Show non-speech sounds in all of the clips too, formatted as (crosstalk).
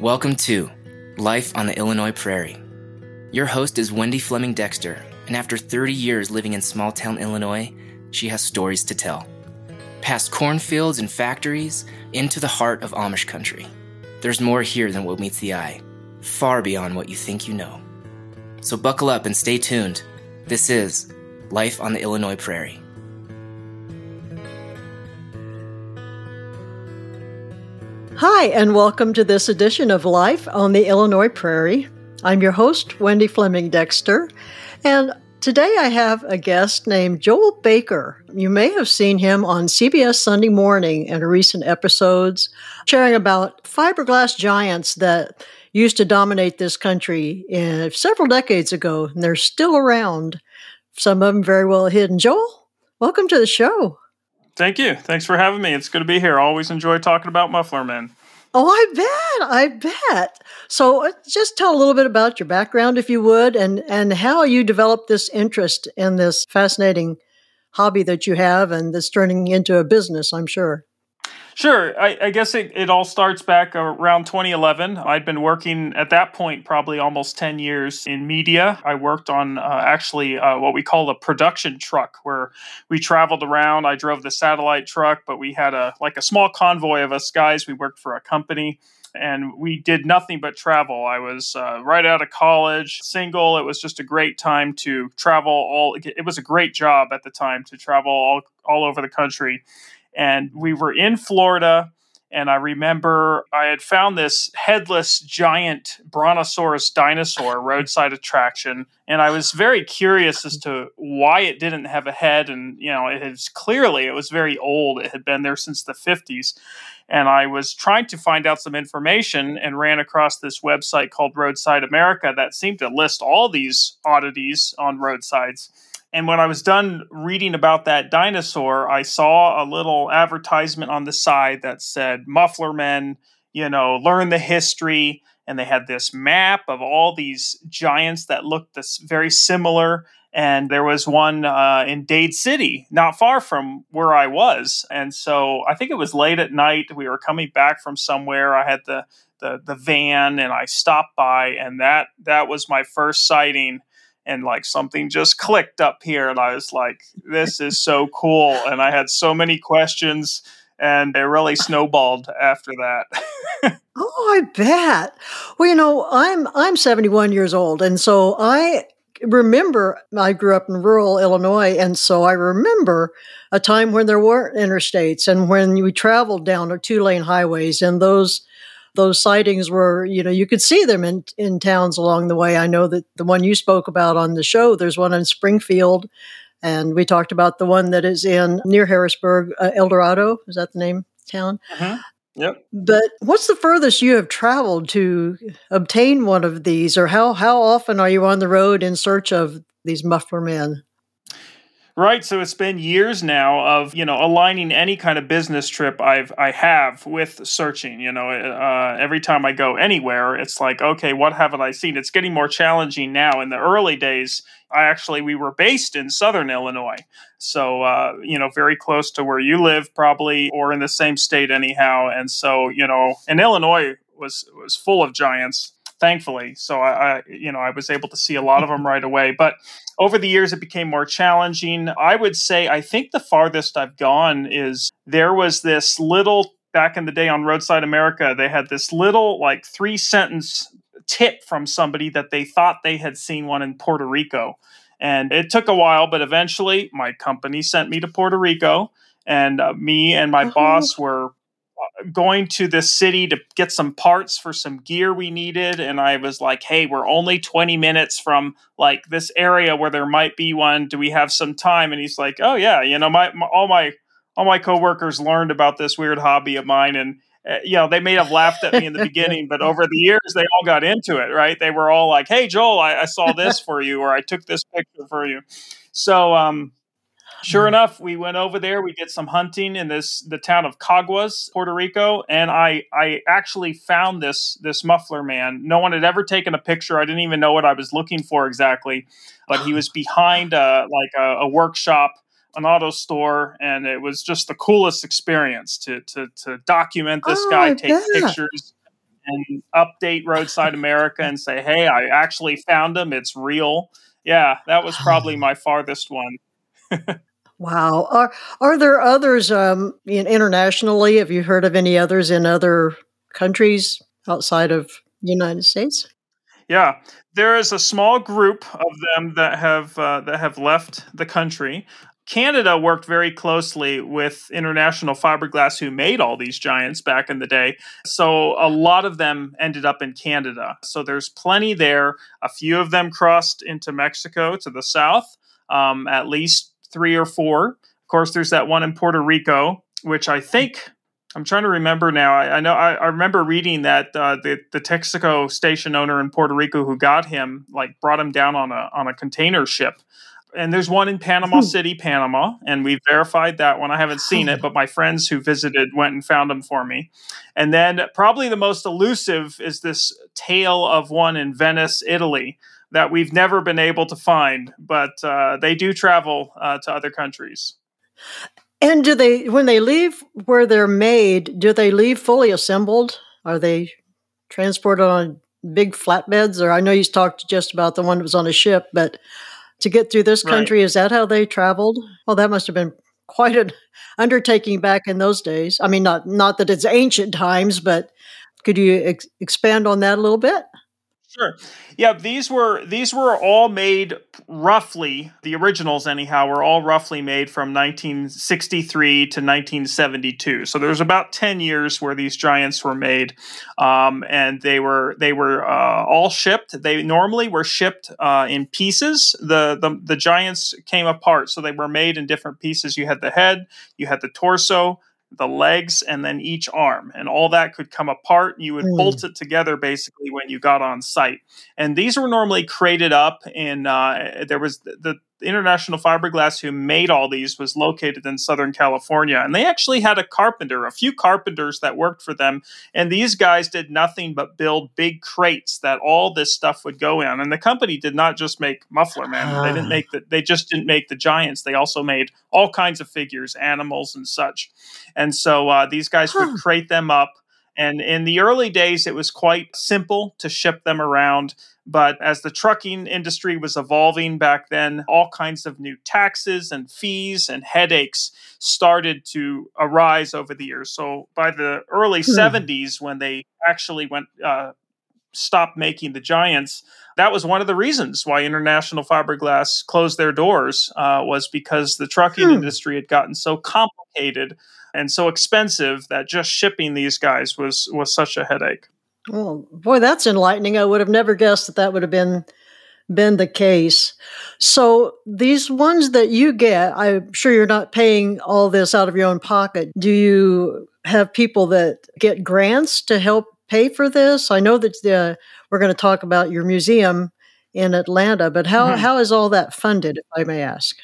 Welcome to Life on the Illinois Prairie. Your host is Wendy Fleming Dexter, and after 30 years living in small town Illinois, she has stories to tell. Past cornfields and factories, into the heart of Amish country. There's more here than what meets the eye, far beyond what you think you know. So buckle up and stay tuned. This is Life on the Illinois Prairie. Hi, and welcome to this edition of Life on the Illinois Prairie. I'm your host, Wendy Fleming Dexter, and today I have a guest named Joel Baker. You may have seen him on CBS Sunday Morning in recent episodes, sharing about fiberglass giants that used to dominate this country in, several decades ago, and they're still around. Some of them very well hidden. Joel, welcome to the show. Thank you. Thanks for having me. It's good to be here. Always enjoy talking about muffler men. Oh, I bet. I bet. So, uh, just tell a little bit about your background, if you would, and and how you developed this interest in this fascinating hobby that you have, and that's turning into a business. I'm sure. Sure. I, I, guess it, it all starts back around 2011. I'd been working at that point probably almost 10 years in media. I worked on uh, actually uh, what we call a production truck, where we traveled around. I drove the satellite truck, but we had a like a small convoy of us guys. We worked for a company and we did nothing but travel. I was uh, right out of college, single. It was just a great time to travel. All it was a great job at the time to travel all all over the country and we were in Florida. And I remember I had found this headless giant brontosaurus dinosaur (laughs) roadside attraction. And I was very curious as to why it didn't have a head. And, you know, it is clearly, it was very old. It had been there since the 50s. And I was trying to find out some information and ran across this website called Roadside America that seemed to list all these oddities on roadsides. And when I was done reading about that dinosaur, I saw a little advertisement on the side that said, Muffler Men, you know, learn the history. And they had this map of all these giants that looked this very similar. And there was one uh, in Dade City, not far from where I was. And so I think it was late at night. We were coming back from somewhere. I had the the, the van and I stopped by, and that that was my first sighting and like something just clicked up here and i was like this is so cool and i had so many questions and it really snowballed after that. (laughs) Oh i bet. Well you know i'm i'm 71 years old and so i remember i grew up in rural illinois and so i remember a time when there weren't interstates and when we traveled down two lane highways and those those sightings were, you know, you could see them in, in towns along the way. I know that the one you spoke about on the show, there's one in Springfield, and we talked about the one that is in near Harrisburg, uh, Eldorado. Is that the name town? Uh-huh. Yep. But what's the furthest you have traveled to obtain one of these, or how how often are you on the road in search of these muffler men? Right. So it's been years now of, you know, aligning any kind of business trip I've, I have with searching, you know, uh, every time I go anywhere, it's like, okay, what haven't I seen? It's getting more challenging now. In the early days, I actually, we were based in Southern Illinois. So, uh, you know, very close to where you live probably, or in the same state anyhow. And so, you know, and Illinois was, was full of giants thankfully. So I, I, you know, I was able to see a lot of them right away. But over the years, it became more challenging. I would say, I think the farthest I've gone is there was this little back in the day on Roadside America. They had this little like three sentence tip from somebody that they thought they had seen one in Puerto Rico. And it took a while, but eventually my company sent me to Puerto Rico. And uh, me and my oh. boss were going to this city to get some parts for some gear we needed and i was like hey we're only 20 minutes from like this area where there might be one. Do we have some time? And he's like oh yeah you know my, my all my all my coworkers learned about this weird hobby of mine and uh, you know they may have laughed at me in the beginning but over the years they all got into it right? They were all like hey joel i, I saw this (laughs) for you or i took this picture for you. So um Sure mm-hmm. enough, we went over there. We did some hunting in this the town of Caguas, Puerto Rico, and I I actually found this this muffler man. No one had ever taken a picture. I didn't even know what I was looking for exactly, but he was behind a, like a, a workshop, an auto store, and it was just the coolest experience to to to document this oh, guy, take pictures and update Roadside America and say, "Hey, I actually found him. It's real." Yeah, that was probably (sighs) my farthest one. (laughs) wow. Are are there others um, internationally? Have you heard of any others in other countries outside of the United States? Yeah, there is a small group of them that have uh, that have left the country. Canada worked very closely with International Fiberglass, who made all these giants back in the day. So a lot of them ended up in Canada. So there's plenty there. A few of them crossed into Mexico to the south, um, at least three or four. Of course, there's that one in Puerto Rico, which I think I'm trying to remember now. I, I know I, I, remember reading that uh, the the Texaco station owner in Puerto Rico who got him like brought him down on a on a container ship. And there's one in Panama hmm. City, Panama, and we verified that one. I haven't seen it, but my friends who visited went and found them for me. And then probably the most elusive is this tale of one in Venice, Italy, that we've never been able to find, but uh, they do travel uh, to other countries. And do they, when they leave where they're made, do they leave fully assembled? Are they transported on big flatbeds? Or I know you talked just about the one that was on a ship, but to get through this country, right. is that how they traveled? Well, that must have been quite an undertaking back in those days. I mean, not not that it's ancient times, but could you ex- expand on that a little bit? Sure. Yeah, these were these were all made roughly the originals anyhow were all roughly made from 1963 to 1972. So there's about 10 years where these giants were made, um, and they were they were uh, all shipped. They normally were shipped uh, in pieces. The, the the giants came apart, so they were made in different pieces. You had the head, you had the torso, the legs and then each arm and all that could come apart you would mm. bolt it together basically when you got on site and these were normally crated up in uh, there was the, the International Fiberglass, who made all these, was located in Southern California. And they actually had a carpenter, a few carpenters that worked for them. And these guys did nothing but build big crates that all this stuff would go in. And the company did not just make Muffler Man. They didn't ah. make the, they just didn't make the giants. They also made all kinds of figures, animals and such. And so uh, these guys huh. would crate them up. And in the early days, it was quite simple to ship them around. But as the trucking industry was evolving back then, all kinds of new taxes and fees and headaches started to arise over the years. So by the early hmm. 70s, when they actually went, uh, stopped making the giants, that was one of the reasons why International Fiberglass closed their doors, uh, was because the trucking hmm. industry had gotten so complicated and so expensive that just shipping these guys was was such a headache. Well, boy, that's enlightening. I would have never guessed that that would have been been the case. So these ones that you get, I'm sure you're not paying all this out of your own pocket. Do you have people that get grants to help pay for this? I know that the, we're going to talk about your museum in Atlanta, but how, mm-hmm. how is all that funded, if I may ask?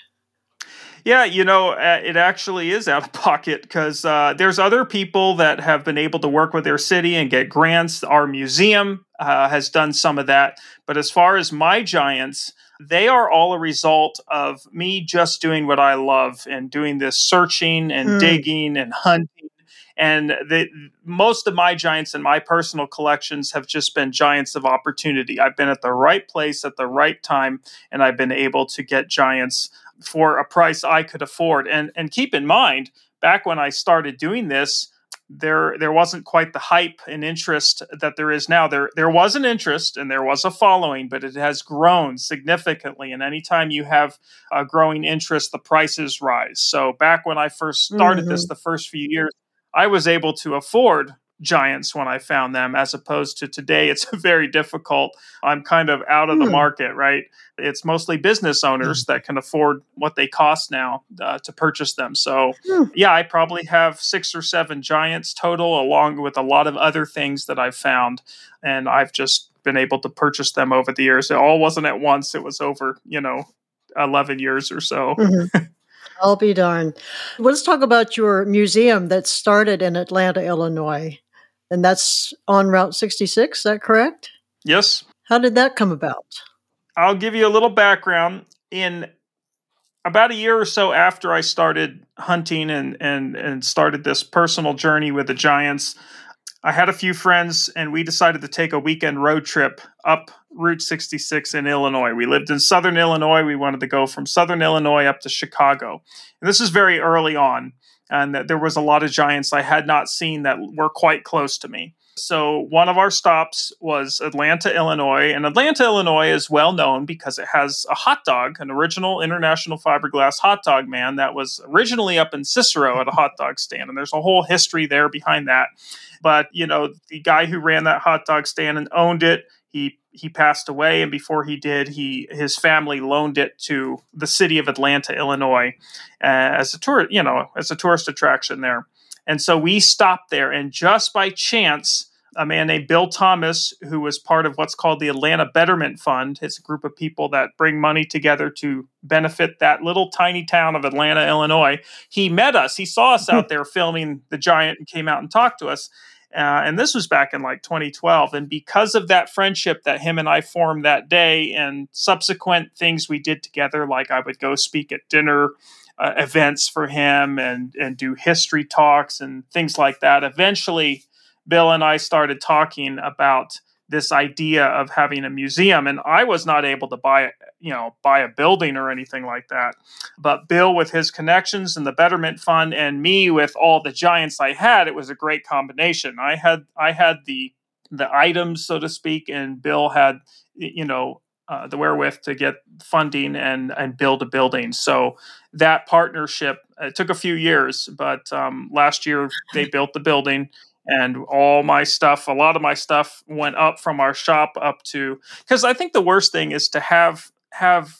Yeah, you know, uh, it actually is out of (laughs) pocket because uh, there's other people that have been able to work with their city and get grants. Our museum uh, has done some of that. But as far as my giants, they are all a result of me just doing what I love and doing this searching and mm. digging and hunting. And the, most of my giants in my personal collections have just been giants of opportunity. I've been at the right place at the right time, and I've been able to get giants for a price I could afford. And and keep in mind, back when I started doing this, there there wasn't quite the hype and interest that there is now. There there was an interest and there was a following, but it has grown significantly. And anytime you have a growing interest, the prices rise. So back when I first started mm-hmm. this, the first few years, I was able to afford giants when I found them, as opposed to today, it's (laughs) very difficult. I'm kind of out of the hmm. market, right? It's mostly business owners hmm. that can afford what they cost now uh, to purchase them. So, hmm. yeah, I probably have six or seven giants total, along with a lot of other things that I've found. And I've just been able to purchase them over the years. It all wasn't at once, it was over, you know, 11 years or so. Mm-hmm. (laughs) I'll be darned. Let's talk about your museum that started in Atlanta, Illinois and that's on Route 66. Is that correct? Yes. How did that come about? I'll give you a little background. In about a year or so after I started hunting and and and started this personal journey with the giants, I had a few friends, and we decided to take a weekend road trip up Route 66 in Illinois. We lived in southern Illinois. We wanted to go from southern Illinois up to Chicago. And this is very early on, and there was a lot of giants I had not seen that were quite close to me. So one of our stops was Atlanta, Illinois, and Atlanta, Illinois is well known because it has a hot dog, an original International Fiberglass hot dog man that was originally up in Cicero at a hot dog stand, and there's a whole history there behind that. But you know, the guy who ran that hot dog stand and owned it, he he passed away, and before he did, he his family loaned it to the city of Atlanta, Illinois, uh, as a tour, you know, as a tourist attraction there. And so we stopped there, and just by chance, a man named Bill Thomas, who was part of what's called the Atlanta Betterment Fund. It's a group of people that bring money together to benefit that little tiny town of Atlanta, Illinois. He met us. He saw us out (laughs) there filming the giant and came out and talked to us. Uh, and this was back in like 2012. And because of that friendship that him and I formed that day and subsequent things we did together, like I would go speak at dinner uh, events for him and and do history talks and things like that. Eventually, Bill and I started talking about this idea of having a museum and I was not able to buy you know buy a building or anything like that but Bill with his connections and the Betterment Fund and me with all the giants I had it was a great combination I had I had the the items so to speak and Bill had you know uh, the wherewith to get funding and and build a building. So that partnership it took a few years, but um, last year they built the building, and all my stuff, a lot of my stuff, went up from our shop up to because I think the worst thing is to have have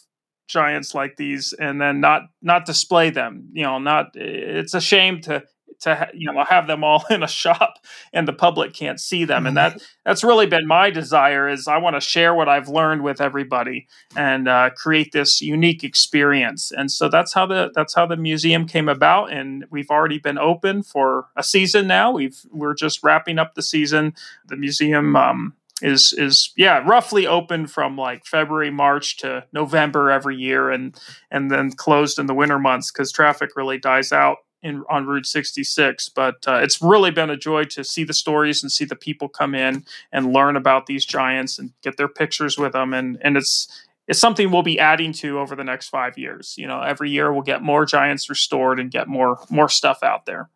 giants like these and then not not display them. You know, not it's a shame to to you know have them all (laughs) in a shop and the public can't see them. And that that's really been my desire is i want to share what i've learned with everybody and uh, create this unique experience. And so that's how the that's how the museum came about. And we've already been open for a season now. We've we're just wrapping up the season. The museum um, is is yeah roughly open from like February March to November every year and and then closed in the winter months because traffic really dies out in on Route 66. But uh, it's really been a joy to see the stories and see the people come in and learn about these giants and get their pictures with them. And and it's it's something we'll be adding to over the next five years. You know, every year we'll get more giants restored and get more more stuff out there.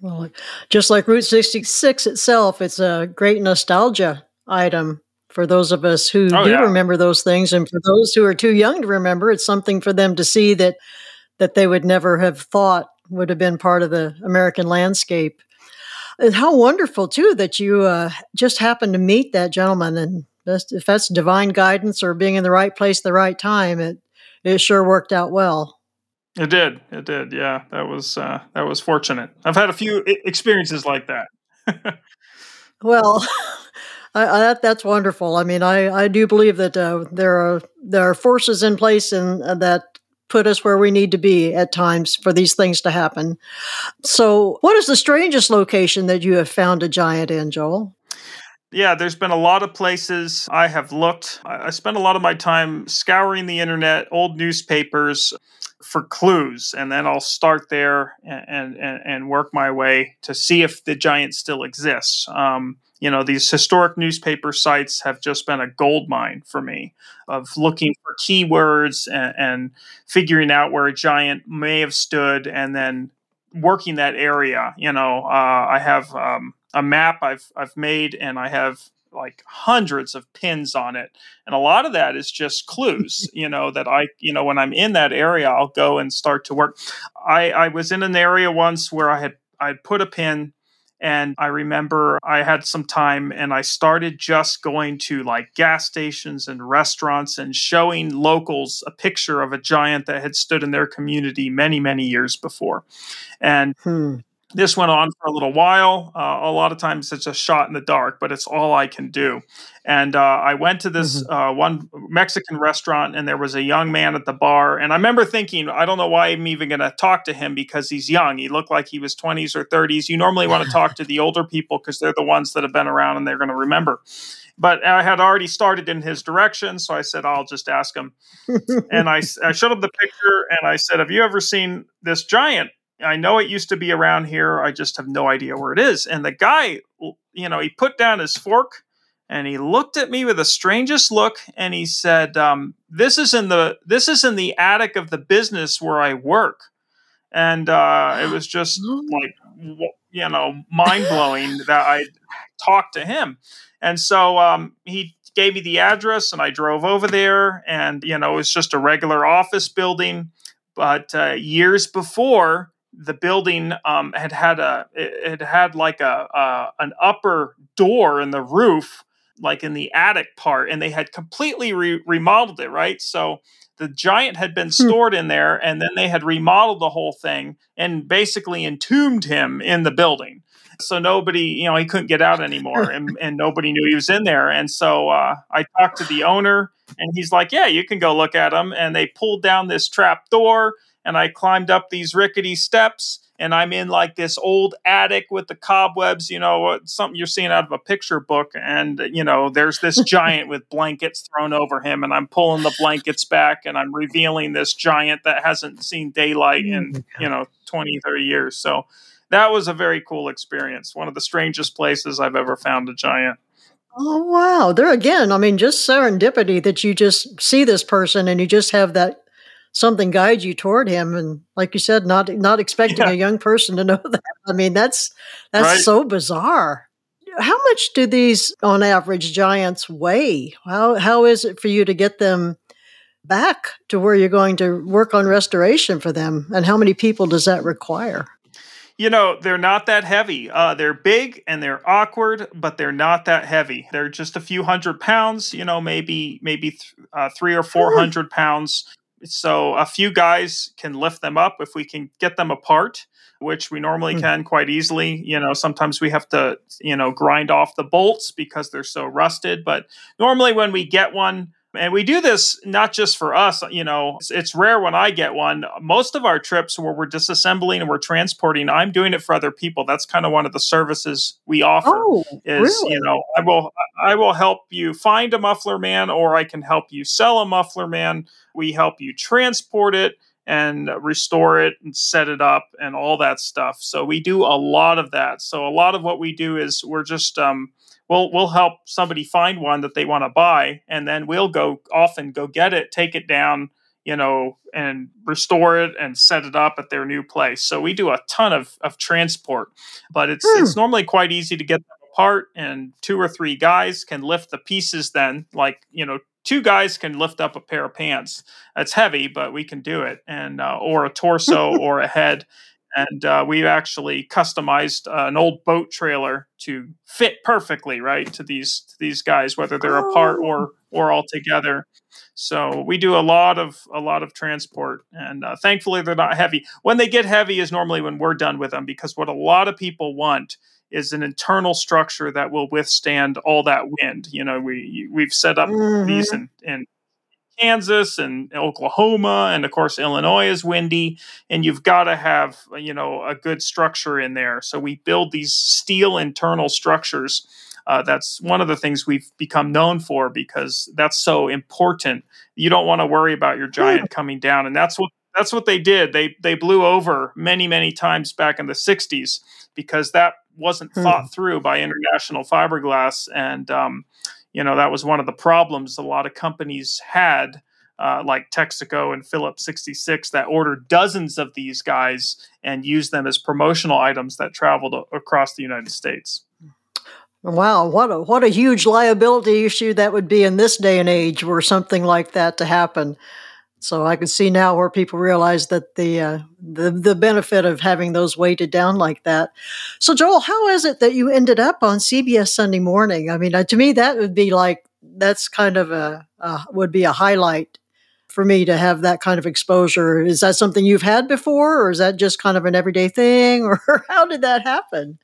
Well, just like Route 66 itself, it's a great nostalgia item for those of us who oh, do yeah. remember those things and for those who are too young to remember it's something for them to see that that they would never have thought would have been part of the American landscape. And how wonderful, too, that you uh, just happened to meet that gentleman. And that's, if that's divine guidance or being in the right place, at the right time, it, it sure worked out well. It did. It did. Yeah, that was uh, that was fortunate. I've had a few experiences like that. (laughs) well, (laughs) I, I, that, that's wonderful. I mean, I, I do believe that uh, there are there are forces in place and uh, that put us where we need to be at times for these things to happen. So, what is the strangest location that you have found a giant in, Joel? Yeah, there's been a lot of places I have looked. I spend a lot of my time scouring the internet, old newspapers for clues, and then I'll start there and and, and work my way to see if the giant still exists. Um, you know these historic newspaper sites have just been a gold mine for me of looking for keywords and, and, figuring out where a giant may have stood and then working that area you know uh, i have um, a map i've i've made and i have like hundreds of pins on it. And a lot of that is just clues (laughs) you know that i you know when i'm in that area i'll go and start to work. I i was in an area once where i had i put a pin and I remember I had some time and I started just going to like gas stations and restaurants and showing locals a picture of a giant that had stood in their community many, many years before. And hmm this went on for a little while. Uh, a lot of times it's a shot in the dark, but it's all I can do. And uh, I went to this mm-hmm. uh, one Mexican restaurant, and there was a young man at the bar. And I remember thinking, I don't know why I'm even going to talk to him because he's young. He looked like he was 20s or 30s. You normally want to (laughs) talk to the older people because they're the ones that have been around and they're going to remember. But I had already started in his direction, so I said, I'll just ask him. and I, I showed him the picture and I said, Have you ever seen this giant? I know it used to be around here. I just have no idea where it is. And the guy, you know, he put down his fork and he looked at me with the strangest look and he said, um, "This is in the this is in the attic of the business where I work." And uh, it was just (gasps) like you know mind blowing (laughs) that I talked to him. And so um, he gave me the address and I drove over there and you know it was just a regular office building but uh, years before the building um, had had a it had like a, a an upper door in the roof like in the attic part and they had completely re- remodeled it right so the giant had been hmm. stored in there and then they had remodeled the whole thing and basically entombed him in the building so nobody, you know, he couldn't get out anymore, (laughs) and, and nobody knew he was in there. And so uh, I talked to the owner, and he's like, "Yeah, you can go look at him." And they pulled down this trap door, and I climbed up these rickety steps, and I'm in like this old attic with the cobwebs, you know, uh, something you're seeing out of a picture book. And you know, there's this (laughs) giant with blankets thrown over him, and I'm pulling the blankets back, and I'm revealing this giant that hasn't seen daylight oh in you know 20, 30 years. So that was a very cool experience. One of the strangest places I've ever found a giant. Oh wow! There again, I mean, just serendipity that you just see this person and you just have that something guide you toward him, and like you said, not not expecting yeah. a young person to (laughs) know that. I mean, that's that's right. so bizarre. How much do these, on average, giants weigh? How how is it for you to get them back to where you're going to work on restoration for them, and how many people does that require? you know, they're not that heavy. Uh, they're big and they're awkward, but they're not that heavy. They're just a few hundred pounds, you know, maybe maybe th- uh, three or four hundred pounds. So a few guys can lift them up if we can get them apart, which we normally mm. can quite easily. You know, sometimes we have to, you know, grind off the bolts because they're so rusted. But normally when we get one, and we do this not just for us, you know, it's, it's, rare when I get one. Most of our trips where we're disassembling and we're transporting, I'm doing it for other people. That's kind of one of the services we offer. Oh, is really? you know, I will I will help you find a muffler man or I can help you sell a muffler man. We help you transport it and restore it and set it up and all that stuff. So we do a lot of that. So a lot of what we do is we're just um we'll we'll help somebody find one that they want to buy and then we'll go off and go get it take it down you know and restore it and set it up at their new place so we do a ton of, of transport but it's hmm. it's normally quite easy to get them apart and two or three guys can lift the pieces then like you know two guys can lift up a pair of pants that's heavy but we can do it and uh, or a torso (laughs) or a head and uh, we've actually customized uh, an old boat trailer to fit perfectly right to these to these guys whether they're oh. apart or or all together so we do a lot of a lot of transport and uh, thankfully they're not heavy when they get heavy is normally when we're done with them because what a lot of people want is an internal structure that will withstand all that wind you know we we've set up mm-hmm. these in, in Kansas and Oklahoma, and of course Illinois is windy, and you've got to have you know a good structure in there. So we build these steel internal structures. Uh, that's one of the things we've become known for because that's so important. You don't want to worry about your giant coming down, and that's what that's what they did. They they blew over many many times back in the '60s because that wasn't hmm. thought through by International Fiberglass, and um, you know that was one of the problems a lot of companies had uh, like Texaco and Phillips 66 that ordered dozens of these guys and used them as promotional items that traveled across the United States. Wow, what a what a huge liability issue that would be in this day and age were something like that to happen. So I can see now where people realize that the uh, the the benefit of having those weighted down like that. So Joel, how is it that you ended up on CBS Sunday Morning? I mean, uh, to me that would be like that's kind of a would be a highlight for me to have that kind of exposure. Is that something you've had before, or is that just kind of an everyday thing, (laughs) or how did that happen?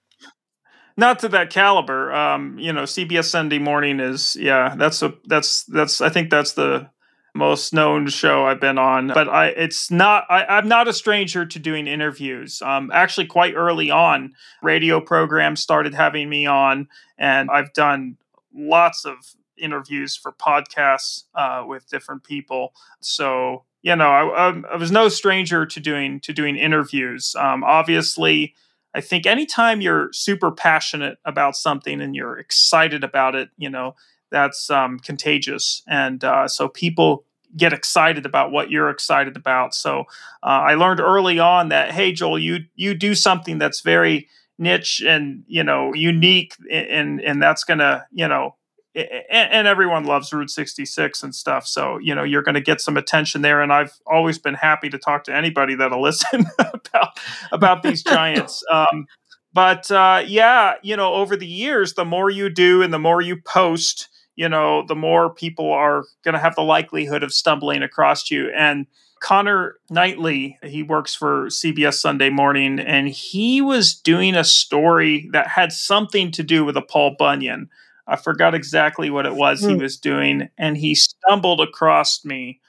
Not to that caliber. Um, you know, CBS Sunday Morning is yeah. That's a that's that's I think that's the most known show I've been on. But I, it's not. I, am not a stranger to doing interviews. Um, actually, quite early on, radio programs started having me on, and I've done lots of interviews for podcasts uh, with different people. So you know, I, I, was no stranger to doing to doing interviews. Um, obviously, I think anytime you're super passionate about something and you're excited about it, you know, that's um, contagious. And uh, so people get excited about what you're excited about. So uh, I learned early on that hey, Joel, you you do something that's very niche and you know unique, and and that's gonna you know. And, everyone loves Route 66 and stuff. So, you know, you're going to get some attention there. And I've always been happy to talk to anybody that'll (laughs) listen about, about these (laughs) giants. Um, but uh, yeah, you know, over the years, the more you do and the more you post, you know, the more people are going to have the likelihood of stumbling across you. And Conor Knighton, he works for CBS Sunday Morning, and he was doing a story that had something to do with a Paul Bunyan. I forgot exactly what it was mm. he hmm. was doing, and he stumbled across me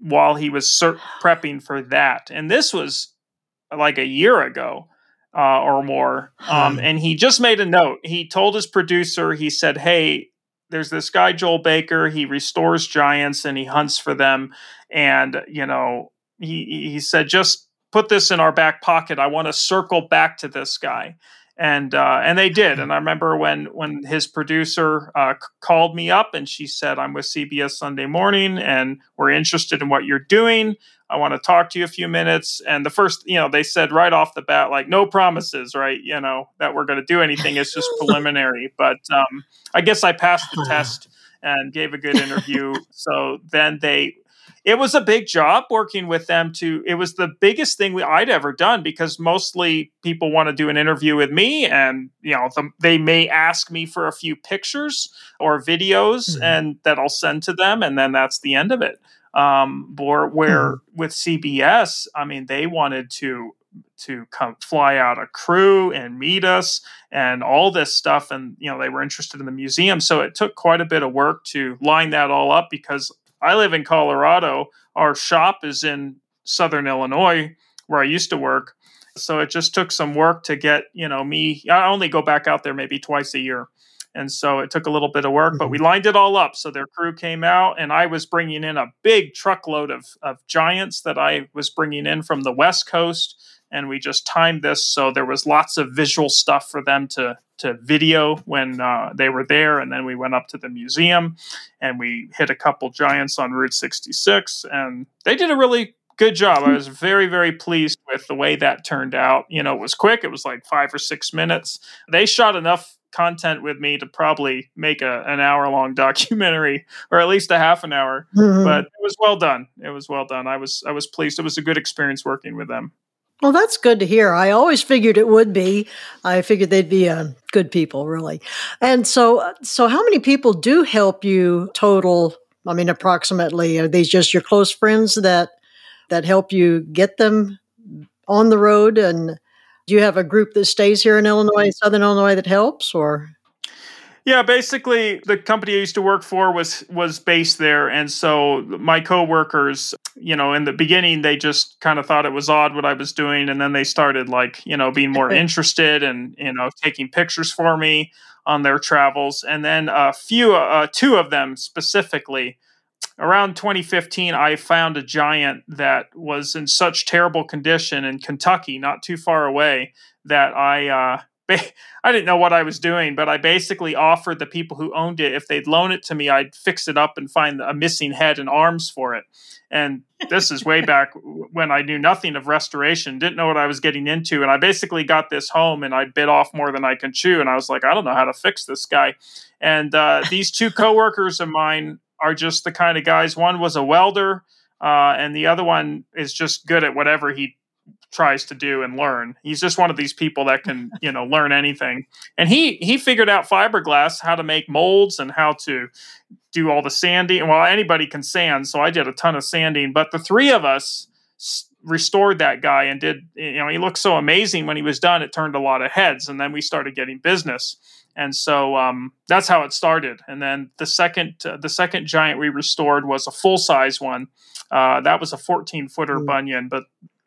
while he was prepping for that. And this was like a year ago. Uh, or more. Um, and he just made a note. He told his producer, he said, Hey, there's this guy Joel Baker. He restores giants and he hunts for them. And you know, he he said, just put this in our back pocket. I want to circle back to this guy. And uh, and they did. And I remember when when his producer uh, called me up and she said, "I'm with CBS Sunday Morning, and we're interested in what you're doing. I want to talk to you a few minutes. And the first, you know, they said right off the bat, like, no promises, right? You know, that we're going to do anything. It's just preliminary. (laughs) But um, I guess I passed the test and gave a good interview. so then they, it was a big job working with them to, it was the biggest thing we, I'd ever done because mostly people want to do an interview with me and, you know, the, they may ask me for a few pictures or videos mm-hmm. and that I'll send to them. And then that's the end of it um, or where mm-hmm. with CBS, I mean, they wanted to to come fly out a crew and meet us and all this stuff and you know they were interested in the museum so it took quite a bit of work to line that all up because i live in colorado our shop is in southern illinois where i used to work so it just took some work to get you know me i only go back out there maybe twice a year and so it took a little bit of work, but we mm-hmm. lined it all up. So their crew came out, and I was bringing in a big truckload of, of giants that I was bringing in from the West Coast. And we just timed this so there was lots of visual stuff for them to, to video when uh, they were there. And then we went up to the museum and we hit a couple giants on Route 66. And they did a really good job. I was very, very pleased with the way that turned out. You know, it was quick, it was like five or six minutes. They shot enough content with me to probably make a, an hour long (laughs) documentary or at least a half an hour mm-hmm. but it was well done it was well done i was i was pleased it was a good experience working with them well that's good to hear. I always figured it would be. I figured they'd be uh, good people really. And so so how many people do help you total? I mean approximately are these just your close friends that that help you get them on the road? And do you have a group that stays here in Illinois, Southern Illinois, that helps, or? Yeah, basically, the company I used to work for was was based there, and so my coworkers, you know, in the beginning, they just kind of thought it was odd what I was doing, and then they started like, you know, being more (laughs) interested and you know, taking pictures for me on their travels, and then a few, uh, two of them specifically. Around 2015, I found a giant that was in such terrible condition in Kentucky, not too far away, that I uh, I didn't know what I was doing, but I basically offered the people who owned it if they'd loan it to me, I'd fix it up and find a missing head and arms for it. And this is way back when I knew nothing of restoration, didn't know what I was getting into, and I basically got this home and I bit off more than I can chew, and I was like, I don't know how to fix this guy. And uh, these two coworkers of mine are just the kind of guys. One was a welder, uh, and the other one is just good at whatever he tries to do and learn. He's just one of these people that can, you know, learn anything. And he he figured out fiberglass, how to make molds and how to do all the sanding. Well, anybody can sand, so I did a ton of sanding. But the three of us restored that guy and did. You know, he looked so amazing when he was done. It turned a lot of heads, and then we started getting business and so um, that's how it started. And then the second uh, the second giant we restored was a full size one. Uh, that was a 14 footer mm. bunyan, but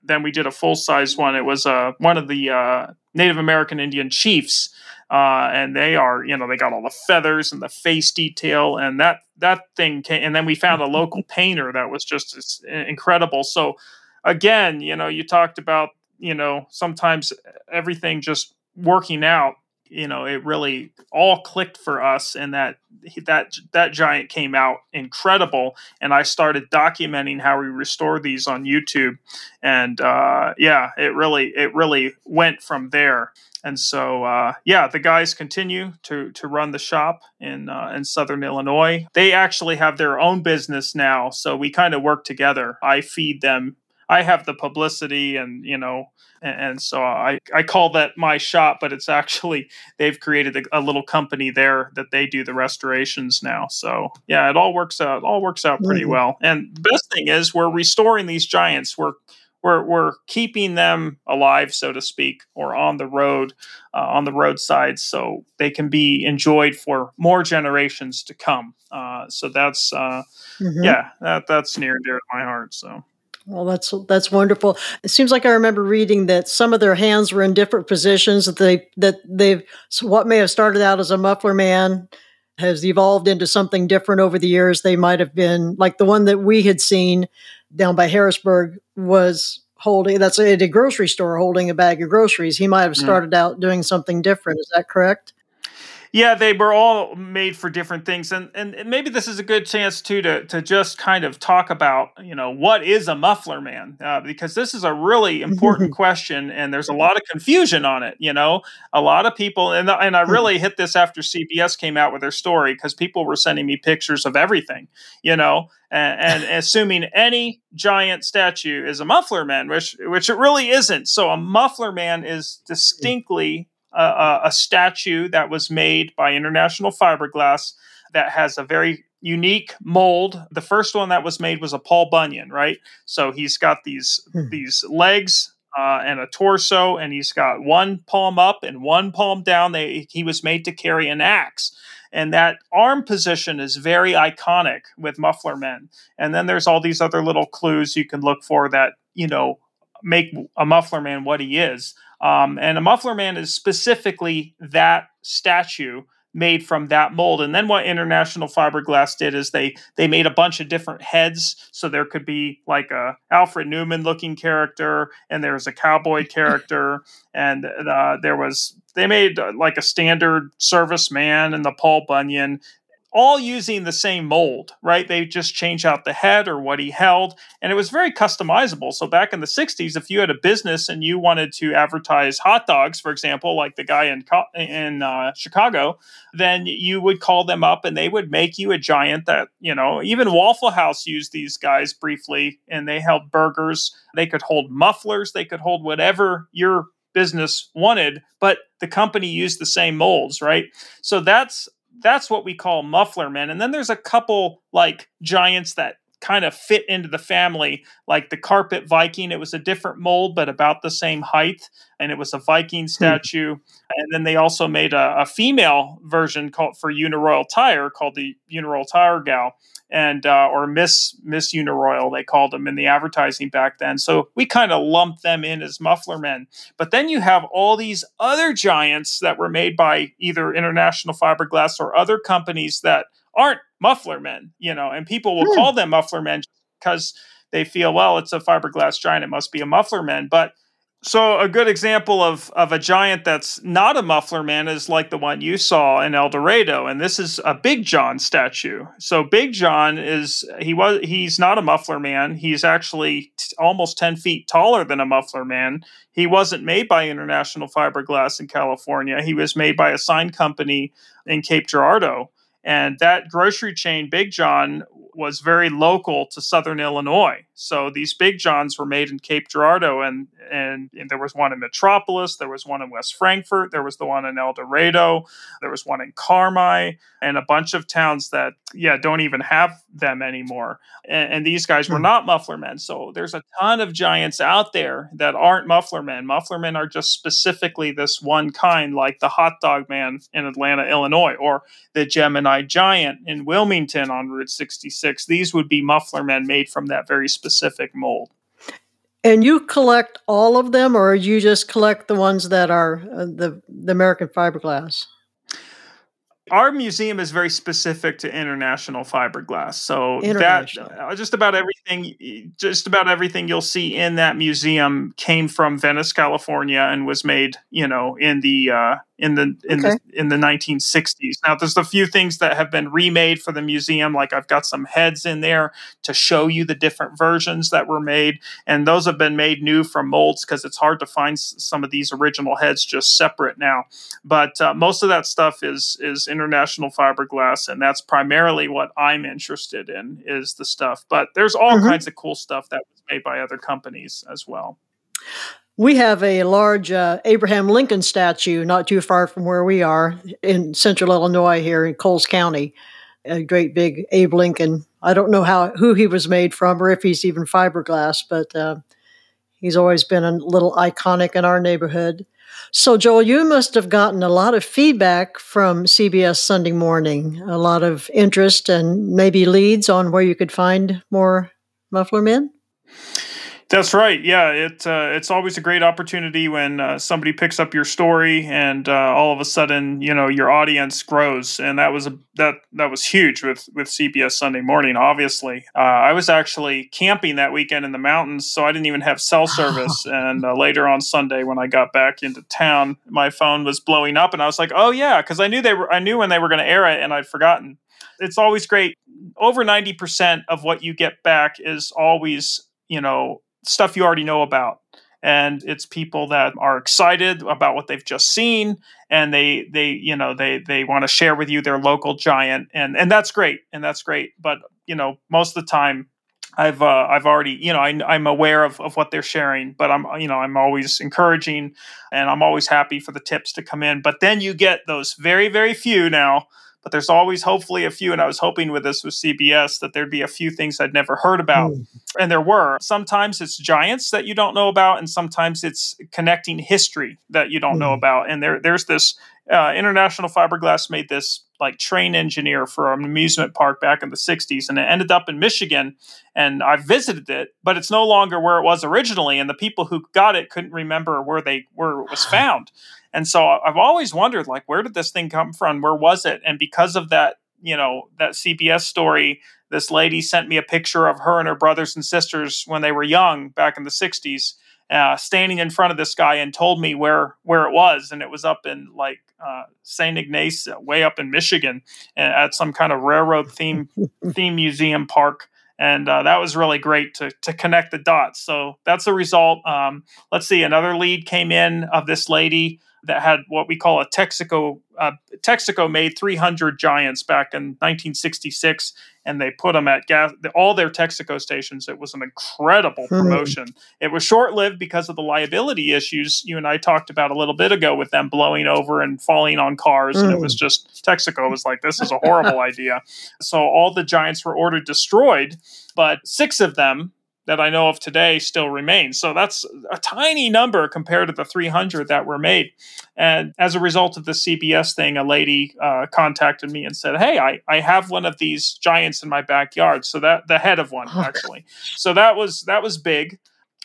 then we did a full size one. It was uh, one of the uh, Native American Indian chiefs, uh, and they are you know they got all the feathers and the face detail, and that that thing came. And then we found a local (laughs) painter that was just incredible. So again, you know, you talked about you know, sometimes everything just working out you know it really all clicked for us and that that that giant came out incredible. And i started documenting how we restore these on youtube. And uh, yeah it really it really went from there. And so uh, yeah the guys continue to to run the shop in uh, in southern illinois. They actually have their own business now so we kind of work together. I feed them i have the publicity and you know and, so I, I call that my shop, but it's actually they've created a, a, little company there that they do the restorations now. So yeah, it all works out. it all works out pretty mm-hmm. well. And the best thing is we're restoring these giants. We're we're we're keeping them alive, so to speak, or on the road, uh, on the roadside, so they can be enjoyed for more generations to come. Uh, so that's uh, mm-hmm. yeah, that that's near and dear to my heart. So well, that's that's wonderful. It seems like I remember reading that some of their hands were in different positions. That they that they've so what may have started out as a muffler man has evolved into something different over the years. They might have been like the one that we had seen down by Harrisburg was holding that's at a grocery store holding a bag of groceries. He might have hmm. started mm. out doing something different. Is that correct? Yeah, they were all made for different things, and, and maybe this is a good chance too to to just kind of talk about you know what is a muffler man uh, because this is a really important (laughs) question, and there's a lot of confusion on it. You know, a lot of people, and and I really hit this after CBS came out with their story because people were sending me pictures of everything. You know, and, and (laughs) assuming any giant statue is a muffler man, which which it really isn't. So a muffler man is distinctly a, a statue that was made by International Fiberglass that has a very unique mold. The first one that was made was a Paul Bunyan, right? So he's got these hmm. these legs uh, and a torso, and he's got one palm up and one palm down. They, he was made to carry an axe. And that arm position is very iconic with muffler men. And then there's all these other little clues you can look for that, you know, make a muffler man what he is. Um, and a muffler man is specifically that statue made from that mold. And then what International Fiberglass did is they they made a bunch of different heads. So there could be like a Alfred Neuman looking character, and there's a cowboy (laughs) character, and uh, there was they made uh, like a standard serviceman and the Paul Bunyan all using the same mold, right? They just change out the head or what he held, and it was very customizable. So back in the 60s, if you had a business and you wanted to advertise hot dogs, for example, like the guy in in uh, Chicago, then you would call them up and they would make you a giant that, you know, even Waffle House used these guys briefly and they held burgers. They could hold mufflers, they could hold whatever your business wanted, but the company used the same molds, right? So that's that's what we call muffler men. And then there's a couple like giants that kind of fit into the family, like the carpet Viking. It was a different mold, but about the same height, and it was a Viking hmm. statue. Hmm. And then they also made a, a, female version called for Uniroyal Tire called the Uniroyal Tire Gal, and uh, or Miss Miss Uniroyal they called them in the advertising back then. So we kind of lumped them in as muffler men. But then you have all these other giants that were made by either International Fiberglass or other companies that aren't muffler men, you know, and people will hmm. call them muffler men because they feel, well, it's a fiberglass giant, it must be a muffler man. But so a good example of of a giant that's not a muffler man is like the one you saw in Eldorado, and this is a Big John statue. So Big John is he was he's not a muffler man. He's actually t- almost ten feet taller than a muffler man. He wasn't made by International Fiberglass in California. He was made by a sign company in Cape Girardeau. And that grocery chain, Big John, was very local to Southern Illinois. So these Big Johns were made in Cape Girardeau, and, and, and there was one in Metropolis, there was one in West Frankfort, there was the one in Eldorado, there was one in Carmi, and a bunch of towns that yeah don't even have them anymore. And, and these guys were hmm. not muffler men. So there's a ton of giants out there that aren't muffler men. Muffler men are just specifically this one kind, like the hot dog man in Atlanta, Illinois, or the Gemini giant in Wilmington on Route 66 these would be muffler men made from that very specific mold. And you collect all of them, or you just collect the ones that are uh, the the American fiberglass? Our museum is very specific to international fiberglass. So International. that uh, just about everything just about everything you'll see in that museum came from Venice, California and was made, you know, in the uh, in the in Okay. the in the 1960s. Now there's a few things that have been remade for the museum like I've got some heads in there to show you the different versions that were made and those have been made new from molds cuz it's hard to find s- some of these original heads just separate now. But uh, most of that stuff is is international fiberglass and that's primarily what I'm interested in is the stuff. But there's all Mhm. kinds of cool stuff that was made by other companies as well. We have a large uh, Abraham Lincoln statue not too far from where we are in central Illinois here in Coles County. A great big Abe Lincoln. I don't know how who he was made from or if he's even fiberglass, but uh, he's always been a little iconic in our neighborhood. So, Joel, you must have gotten a lot of feedback from CBS Sunday Morning, a lot of interest and maybe leads on where you could find more muffler men. That's right. Yeah, it uh, it's always a great opportunity when uh, somebody picks up your story and uh, all of a sudden, you know, your audience grows, and that was a that that was huge with with CBS Sunday Morning. Obviously, uh, I was actually camping that weekend in the mountains, so I didn't even have cell (laughs) service. and uh, later on Sunday, when I got back into town, my phone was blowing up, and I was like, "Oh yeah," because I knew they were I knew when they were going to air it, and I'd forgotten. It's always great. Over ninety percent of what you get back is always you know stuff you already know about and it's people that are excited about what they've just seen and they they you know they they want to share with you their local giant and and that's great and that's great but you know most of the time I've uh, I've already you know I, I'm aware of, of what they're sharing, but I'm you know I'm always encouraging, and I'm always happy for the tips to come in. But then you get those very very few now, but there's always hopefully a few. And I was hoping with this with CBS that there'd be a few things I'd never heard about, and there were. Sometimes it's giants that you don't know about, and sometimes it's connecting history that you don't know Mm. about. And there there's this uh, International Fiberglass made this like train engineer for an amusement park back in the 60s and it ended up in Michigan and I visited it but it's no longer where it was originally and the people who got it couldn't remember where they where it was (sighs) found and so I've always wondered like where did this thing come from? Where was it? And because of that you know that CBS story this lady sent me a picture of her and her brothers and sisters when they were young back in the 60s uh, standing in front of this guy and told me where where it was. And it was up in like uh, Saint Ignace uh, way up in Michigan at some kind of railroad theme (laughs) theme museum park. And uh, that was really great to to connect the dots. So that's the result. Um, let's see another lead came in of this lady that had what we call a Texaco. Uh, Texaco made 300 Giants back in 1966, and they put them at gas, all their Texaco stations. It was an incredible Hmm. promotion. It was short lived because of the liability issues you and I talked about a little bit ago with them blowing over and falling on cars. And it was just Texaco was like, this is a horrible (laughs) idea. So all the Giants were ordered destroyed, but six of them that I know of today still remain. So that's a tiny number compared to the 300 that were made. And as a result of the CBS thing, a lady uh, contacted me and said, "Hey, I, I have one of these giants in my backyard." So that the head of one actually. So that was that was big,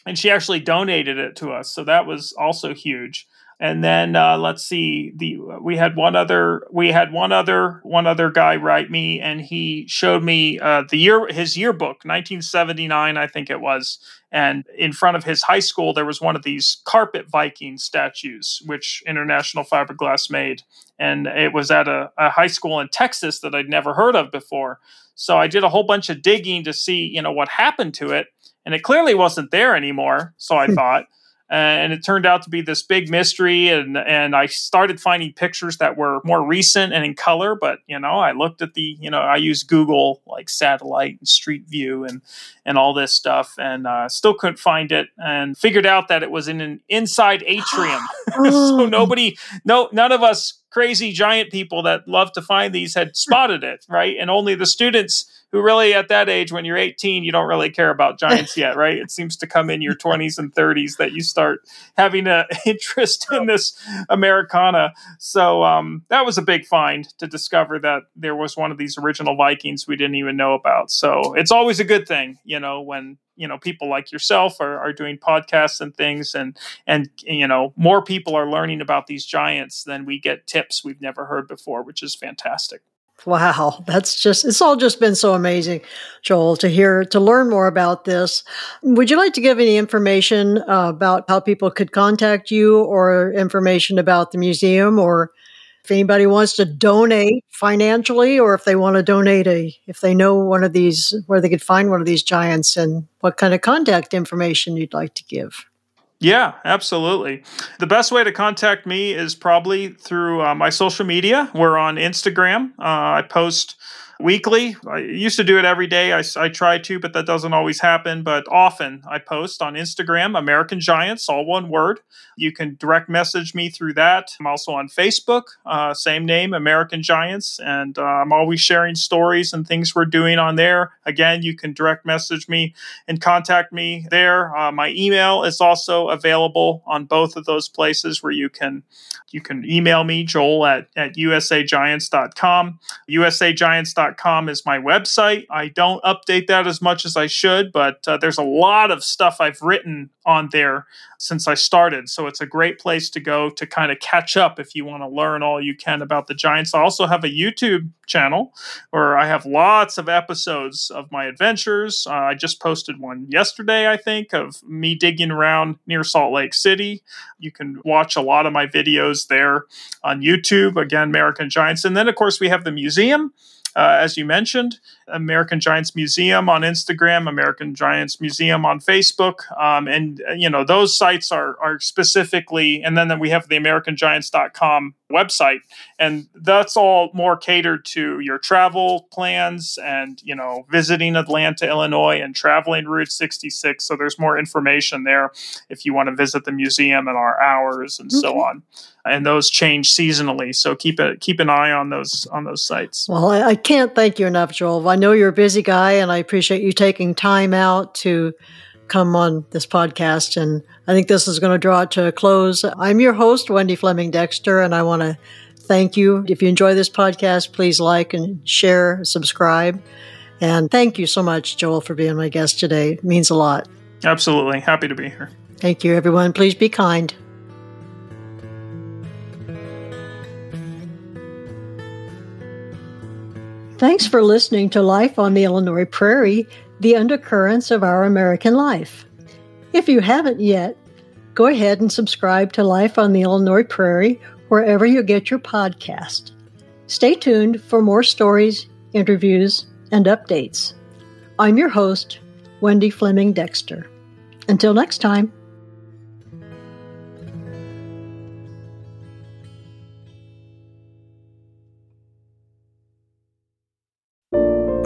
and she actually donated it to us. So that was also huge. And then uh, let's see, the we had one other we had one other one other guy write me, and he showed me uh, the year his yearbook, 1979, I think it was, and in front of his high school there was one of these carpet Viking statues, which International Fiberglass made, and it was at a, a high school in Texas that I'd never heard of before. So I did a whole bunch of digging to see, you know, what happened to it, and it clearly wasn't there anymore. So I thought and it turned out to be this big mystery and and I started finding pictures that were more recent and in color but you know I looked at the you know I used Google like satellite and street view and and all this stuff and uh, still couldn't find it and figured out that it was in an inside atrium. (laughs) So (gasps) nobody no none of us crazy giant people that love to find these had spotted it right? And only the students who really at that age when you're 18 you don't really care about giants yet right? It seems to come in your 20s and 30s that you start having an (laughs) interest in this americana. So um, that was a big find to discover that there was one of these original vikings we didn't even know about. So it's always a good thing you know when you know people like yourself are, are doing podcasts and things and and you know more people are learning about these giants than we get tips we've never heard before which is fantastic Wow, that's just, it's all just been so amazing, Joel, to hear, to learn more about this. Would you like to give any information uh, about how people could contact you or information about the museum or if anybody wants to donate financially or if they want to donate a, if they know one of these, where they could find one of these giants and what kind of contact information you'd like to give? Yeah, absolutely. The best way to contact me is probably through uh, my social media. We're on Instagram. Uh, I post weekly. I used to do it every day. I, I try to, but that doesn't always happen. But often I post on Instagram, American Giants, all one word. You can direct message me through that. I'm also on Facebook, uh, same name, American Giants. And uh, I'm always sharing stories and things we're doing on there. Again, you can direct message me and contact me there. Uh, my email is also available on both of those places where you can you can email me, Joel at, at usagiants.com. usagiants.com is my website. I don't update that as much as I should, but uh, there's a lot of stuff I've written on there since I started. So it's a great place to go to kind of catch up if you want to learn all you can about the Giants. I also have a YouTube channel where I have lots of episodes of my adventures. Uh, I just posted one yesterday, I think, of me digging around near Salt Lake City. You can watch a lot of my videos there on YouTube. Again, American Giants. And then, of course, we have the museum uh, as you mentioned, American Giants Museum on Instagram, American Giants Museum on Facebook, um, and uh, you know those sites are are specifically, and then, then we have the AmericanGiants.com website, and that's all more catered to your travel plans and you know visiting Atlanta, Illinois, and traveling Route 66. So there's more information there if you want to visit the museum and our hours and so on and those change seasonally. So keep it keep an eye on those on those sites. Well, I, I, can't thank you enough, Joel. I know you're a busy guy, and I appreciate you taking time out to come on this podcast. And I think this is going to draw it to a close. I'm your host, Wendy Fleming Dexter, and I want to thank you. If you enjoy this podcast, please like and share, subscribe. And thank you so much, Joel, for being my guest today. It means a lot. Absolutely. Happy to be here. Thank you, everyone. Please be kind. Thanks for listening to Life on the Illinois Prairie, the undercurrents of our American life. If you haven't yet, go ahead and subscribe to Life on the Illinois Prairie wherever you get your podcast. Stay tuned for more stories, interviews, and updates. I'm your host, Wendy Fleming Dexter. Until next time.